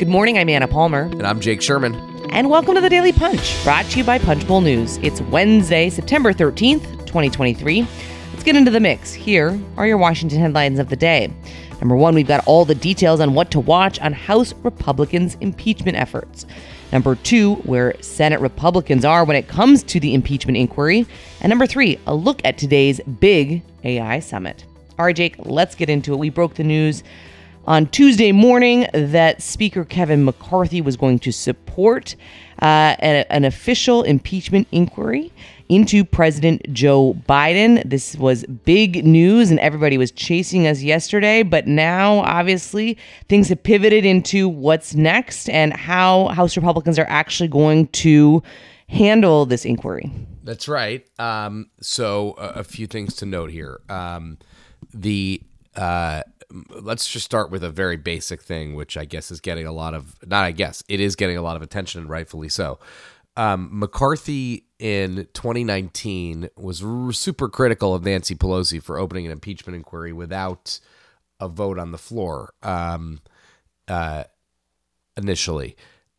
Good morning, I'm Anna Palmer. And I'm Jake Sherman. And welcome to the Daily Punch, brought to you by Punchbowl News. It's Wednesday, September 13th, 2023. Let's get into the mix. Here are your Washington headlines of the day. Number one, we've got all the details on what to watch on House Republicans' impeachment efforts. Number two, where Senate Republicans are when it comes to the impeachment inquiry. And number three, a look at today's big AI summit. All right, Jake, let's get into it. We broke the news on Tuesday morning that Speaker Kevin McCarthy was going to support uh, an, an official impeachment inquiry into President Joe Biden. This was big news, and everybody was chasing us yesterday. But now, obviously, things have pivoted into what's next and how House Republicans are actually going to handle this inquiry. That's right. Um, so, uh, a few things to note here. Um, the uh, let's just start with a very basic thing, which I guess is getting a lot of not. I guess it is getting a lot of attention, rightfully so. Um, McCarthy in 2019 was r- super critical of Nancy Pelosi for opening an impeachment inquiry without a vote on the floor. Um, uh, initially,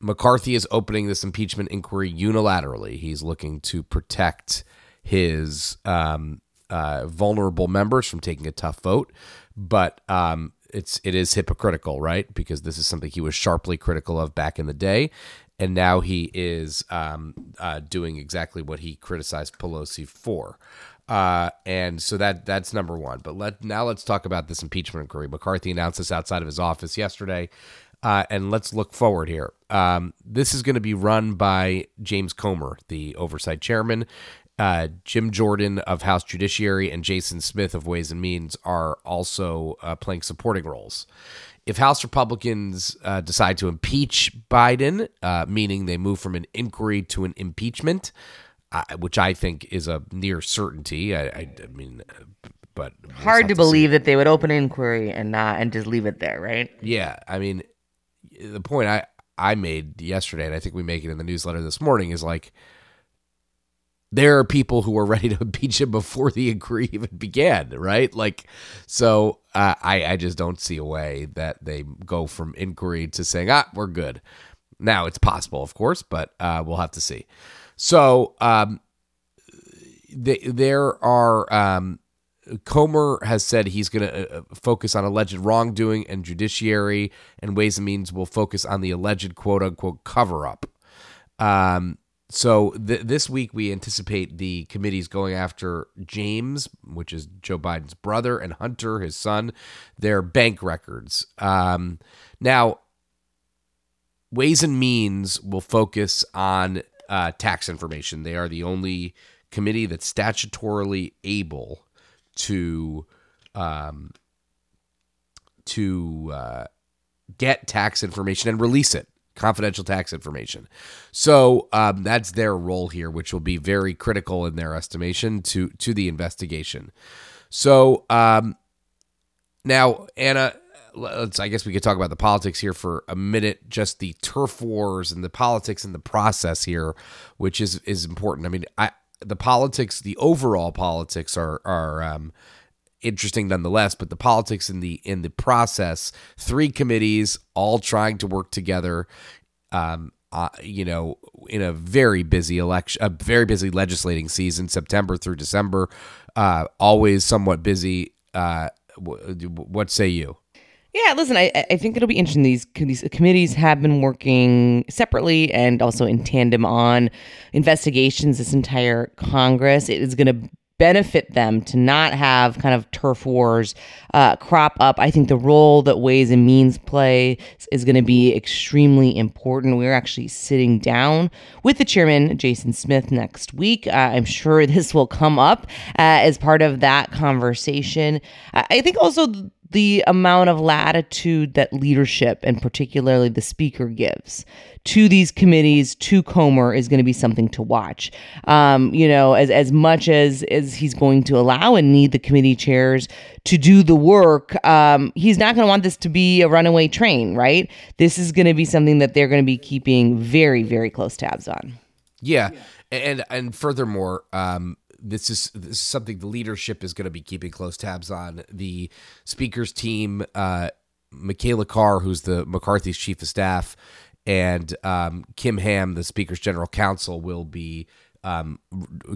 McCarthy is opening this impeachment inquiry unilaterally. He's looking to protect his um, uh, vulnerable members from taking a tough vote, but um, it's it is hypocritical, right? Because this is something he was sharply critical of back in the day, and now he is um, uh, doing exactly what he criticized Pelosi for. Uh, and so that that's number one. But let now let's talk about this impeachment inquiry. McCarthy announced this outside of his office yesterday. Uh, and let's look forward here. Um, this is going to be run by James Comer, the oversight chairman, uh, Jim Jordan of House Judiciary and Jason Smith of Ways and Means are also uh, playing supporting roles. If House Republicans uh, decide to impeach Biden, uh, meaning they move from an inquiry to an impeachment, uh, which I think is a near certainty, I, I, I mean, but hard to, to believe that they would open an inquiry and not and just leave it there, right? Yeah, I mean, the point I I made yesterday, and I think we make it in the newsletter this morning, is like there are people who are ready to impeach him before the inquiry even began, right? Like, so uh, I, I just don't see a way that they go from inquiry to saying, ah, we're good. Now, it's possible, of course, but uh, we'll have to see. So, um, they, there are, um, Comer has said he's going to uh, focus on alleged wrongdoing, and judiciary and Ways and Means will focus on the alleged quote unquote cover up. Um, so th- this week we anticipate the committees going after James, which is Joe Biden's brother, and Hunter, his son, their bank records. Um, now, Ways and Means will focus on uh, tax information. They are the only committee that's statutorily able to um, to uh, get tax information and release it confidential tax information. So um, that's their role here, which will be very critical in their estimation to to the investigation. So um, now, Anna, let's. I guess we could talk about the politics here for a minute. Just the turf wars and the politics and the process here, which is is important. I mean, I the politics, the overall politics are are um, interesting nonetheless. But the politics in the in the process, three committees all trying to work together. Um, uh, you know, in a very busy election, a very busy legislating season, September through December, uh, always somewhat busy. Uh, what say you? Yeah, listen, I, I think it'll be interesting. These these committees have been working separately and also in tandem on investigations this entire Congress. It is going to benefit them to not have kind of turf wars uh, crop up. I think the role that Ways and Means play is going to be extremely important. We're actually sitting down with the chairman, Jason Smith, next week. Uh, I'm sure this will come up uh, as part of that conversation. I think also the amount of latitude that leadership and particularly the speaker gives to these committees to Comer is going to be something to watch. Um, you know, as as much as as he's going to allow and need the committee chairs to do the work, um, he's not going to want this to be a runaway train, right? This is going to be something that they're going to be keeping very very close tabs on. Yeah, and and furthermore, um, this is this is something the leadership is going to be keeping close tabs on. The speaker's team, uh, Machalagh Carr, who's the McCarthy's chief of staff, and um, Kim Ham, the Speaker's general counsel, will be um,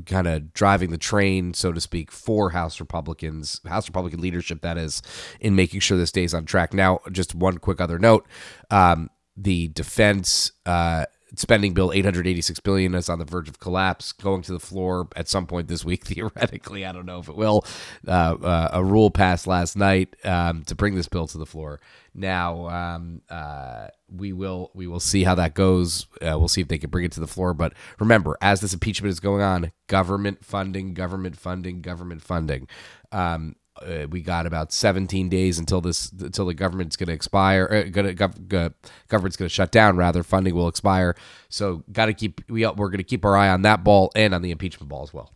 kind of driving the train, so to speak, for House Republicans, House Republican leadership, that is, in making sure this stays on track. Now, just one quick other note: um, the defense. Uh, spending bill 886 billion is on the verge of collapse going to the floor at some point this week theoretically. I don't know if it will. Uh, uh, a rule passed last night um, to bring this bill to the floor. Now um, uh, we will we will see how that goes. Uh, we'll see if they can bring it to the floor. But remember as this impeachment is going on government funding government funding government funding. Um, uh, we got about 17 days until this until the government's going to expire uh, gonna, gov, gov, government's going to shut down rather funding will expire so got to keep we we're going to keep our eye on that ball and on the impeachment ball as well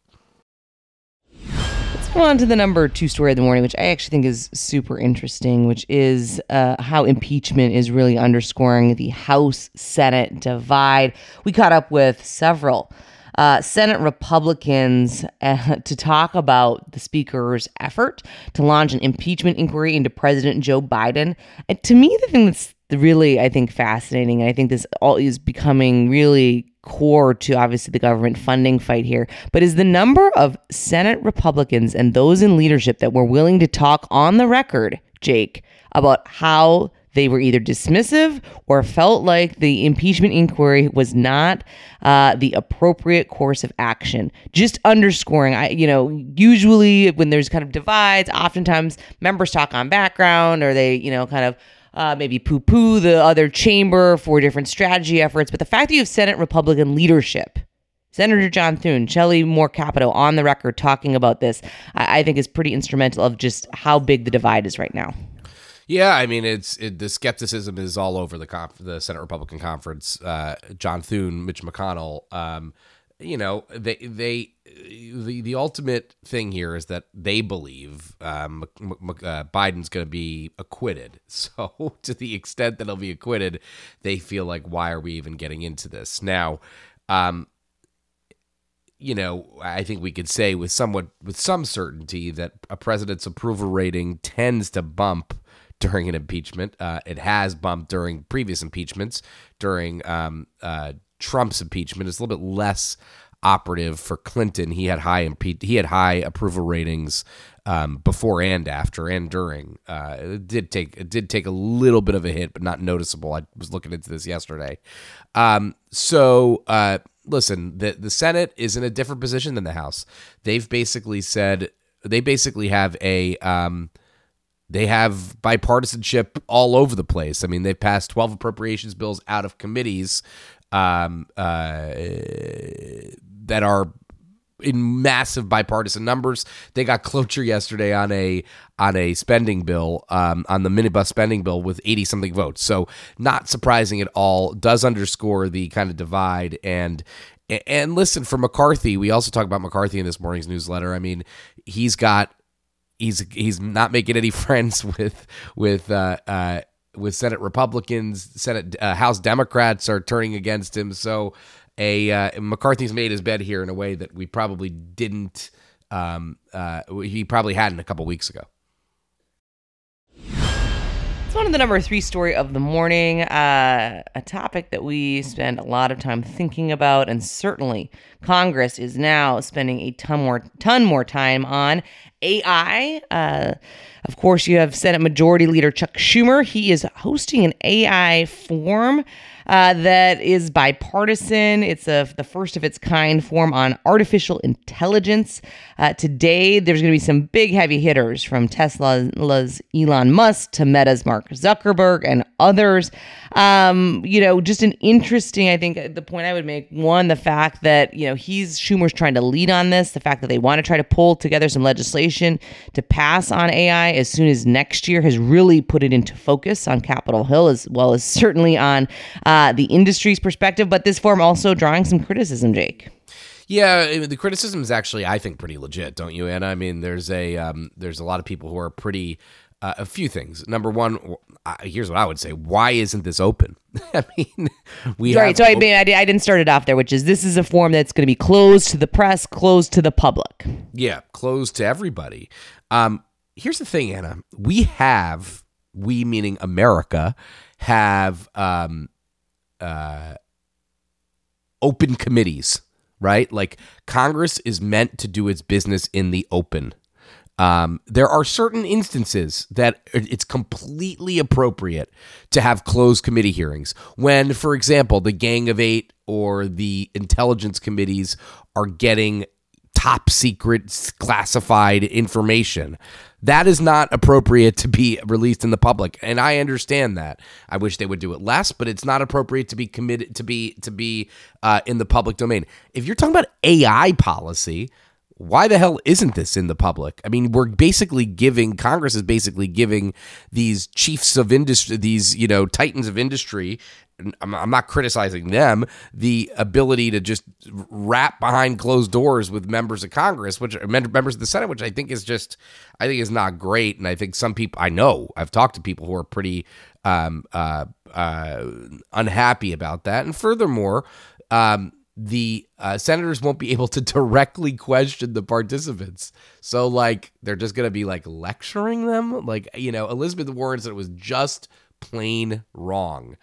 Let's move on to the number two story of the morning, which I actually think is super interesting, which is uh, how impeachment is really underscoring the House Senate divide. We caught up with several uh, Senate Republicans uh, to talk about the Speaker's effort to launch an impeachment inquiry into President Joe Biden. And to me, the thing that's really, I think, fascinating, and I think this all is becoming really core to obviously the government funding fight here, but is the number of Senate Republicans and those in leadership that were willing to talk on the record, Jake, about how they were either dismissive or felt like the impeachment inquiry was not uh, the appropriate course of action. Just underscoring, I, you know, usually when there's kind of divides, oftentimes members talk on background or they, you know, kind of uh, maybe poo poo the other chamber for different strategy efforts. But the fact that you have Senate Republican leadership, Senator John Thune, Shelley Moore Capito on the record talking about this, I, I think is pretty instrumental of just how big the divide is right now. Yeah, I mean, it's it, the skepticism is all over the conf- the Senate Republican Conference. Uh, John Thune, Mitch McConnell. Um, you know, they they the the ultimate thing here is that they believe um, uh, Biden's going to be acquitted. So to the extent that he'll be acquitted, they feel like why are we even getting into this now? Um, you know, I think we could say with somewhat with some certainty that a president's approval rating tends to bump during an impeachment. Uh, it has bumped during previous impeachments. During um, uh, Trump's impeachment, it's a little bit less operative for Clinton. He had high impe- he had high approval ratings um, before and after and during. Uh, it did take it did take a little bit of a hit, but not noticeable. I was looking into this yesterday. Um, so uh, listen, the the Senate is in a different position than the House. They've basically said they basically have a um, they have bipartisanship all over the place. I mean, they've passed 12 appropriations bills out of committees um, uh, that are in massive bipartisan numbers. They got cloture yesterday on a on a spending bill, um, on the minibus spending bill with 80 something votes. So not surprising at all. Does underscore the kind of divide and and listen for McCarthy. We also talk about McCarthy in this morning's newsletter. I mean, he's got he's he's not making any friends with with uh, uh, with Senate Republicans. Senate uh, House Democrats are turning against him. So a uh, McCarthy's made his bed here in a way that we probably didn't. Um, uh, he probably hadn't a couple weeks ago. It's one of the number three story of the morning, uh, a topic that we spend a lot of time thinking about, and certainly Congress is now spending a ton more ton more time on AI. Uh, of course, you have Senate Majority Leader Chuck Schumer. He is hosting an AI forum uh, that is bipartisan. It's a, the first of its kind forum on artificial intelligence. Uh, today, there's going to be some big heavy hitters from Tesla's Elon Musk to Meta's Mark Zuckerberg and others. Um, you know, just an interesting, I think the point I would make one, the fact that, you know, he's Schumer's trying to lead on this, the fact that they want to try to pull together some legislation to pass on AI as soon as next year has really put it into focus on Capitol Hill as well as certainly on uh, the industry's perspective. But this form also drawing some criticism, Jake. Yeah, the criticism is actually, I think, pretty legit, don't you, Anna? I mean, there's a um, there's a lot of people who are pretty uh, a few things. Number one, uh, here's what I would say: Why isn't this open? I mean, we right. so I mean, I, I didn't start it off there, which is this is a form that's going to be closed to the press, closed to the public. Yeah, closed to everybody. Um, here's the thing, Anna. We have we meaning America, have um, uh, open committees, right? Like Congress is meant to do its business in the open. Um, there are certain instances that it's completely appropriate to have closed committee hearings. When, for example, the Gang of Eight or the intelligence committees are getting top secret classified information. That is not appropriate to be released in the public, and I understand that. I wish they would do it less, but it's not appropriate to be committed to be to be uh, in the public domain. If you're talking about AI policy, why the hell isn't this in the public? I mean, we're basically giving Congress is basically giving these chiefs of industry, these you know titans of industry. I'm not criticizing them. The ability to just wrap behind closed doors with members of Congress, which members of the Senate, which I think is just, I think is not great. And I think some people I know I've talked to people who are pretty um, uh, uh, unhappy about that. And furthermore, um, the uh, senators won't be able to directly question the participants. So, like, they're just going to be like lecturing them. Like, you know, Elizabeth Warren said it was just plain wrong.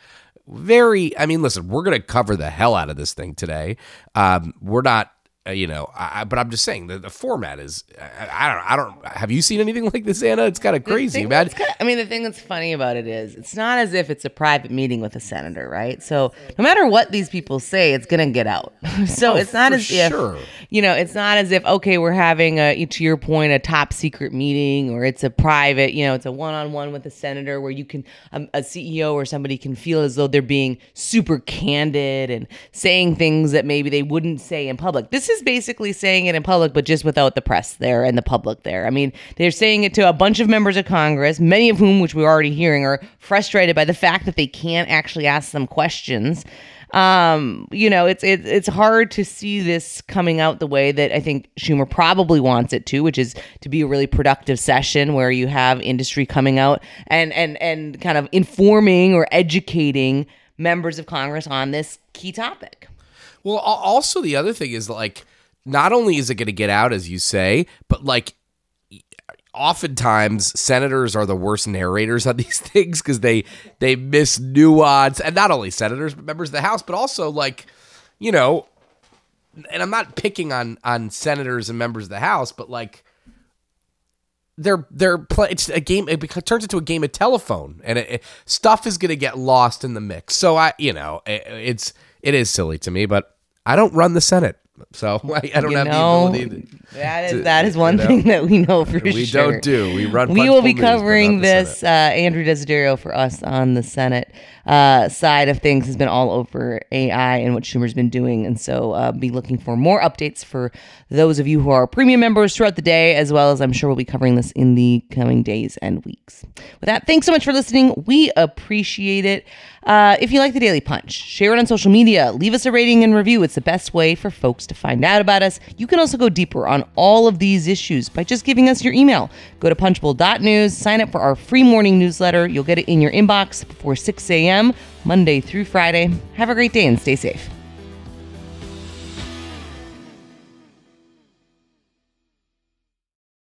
Very, I mean, listen, we're going to cover the hell out of this thing today. Um, we're not uh, you know, I, but I'm just saying the, the format is. I, I, don't. I don't. Have you seen anything like this, Anna? It's kind of crazy, man. Kinda, I mean, the thing that's funny about it is, it's not as if it's a private meeting with a senator, right? So no matter what these people say, it's gonna get out. so oh, it's not as sure. if you know, it's not as if okay, we're having a to your point a top secret meeting, or it's a private, you know, it's a one on one with a senator where you can um, a CEO or somebody can feel as though they're being super candid and saying things that maybe they wouldn't say in public. This is basically saying it in public, but just without the press there and the public there. I mean, they're saying it to a bunch of members of Congress, many of whom, which we're already hearing, are frustrated by the fact that they can't actually ask them questions. Um, you know, it's it, it's hard to see this coming out the way that I think Schumer probably wants it to, which is to be a really productive session where you have industry coming out and and and kind of informing or educating members of Congress on this key topic. Well, also the other thing is like, not only is it going to get out as you say, but like oftentimes senators are the worst narrators on these things because they they miss nuance and not only senators but members of the house but also like you know and i'm not picking on on senators and members of the house but like they're they're play it's a game it turns into a game of telephone and it, it, stuff is going to get lost in the mix so i you know it, it's it is silly to me, but I don't run the Senate. So I, I don't you have know, the ability. To, that is to, that is one thing know, that we know for we sure. We don't do. We run. We will be covering this. Uh, Andrew Desiderio for us on the Senate uh, side of things has been all over AI and what Schumer's been doing, and so uh, be looking for more updates for those of you who are premium members throughout the day, as well as I'm sure we'll be covering this in the coming days and weeks. With that, thanks so much for listening. We appreciate it. Uh, if you like the Daily Punch, share it on social media, leave us a rating and review. It's the best way for folks to find out about us. You can also go deeper on all of these issues by just giving us your email. Go to punchbowl.news, sign up for our free morning newsletter. You'll get it in your inbox before 6 a.m., Monday through Friday. Have a great day and stay safe.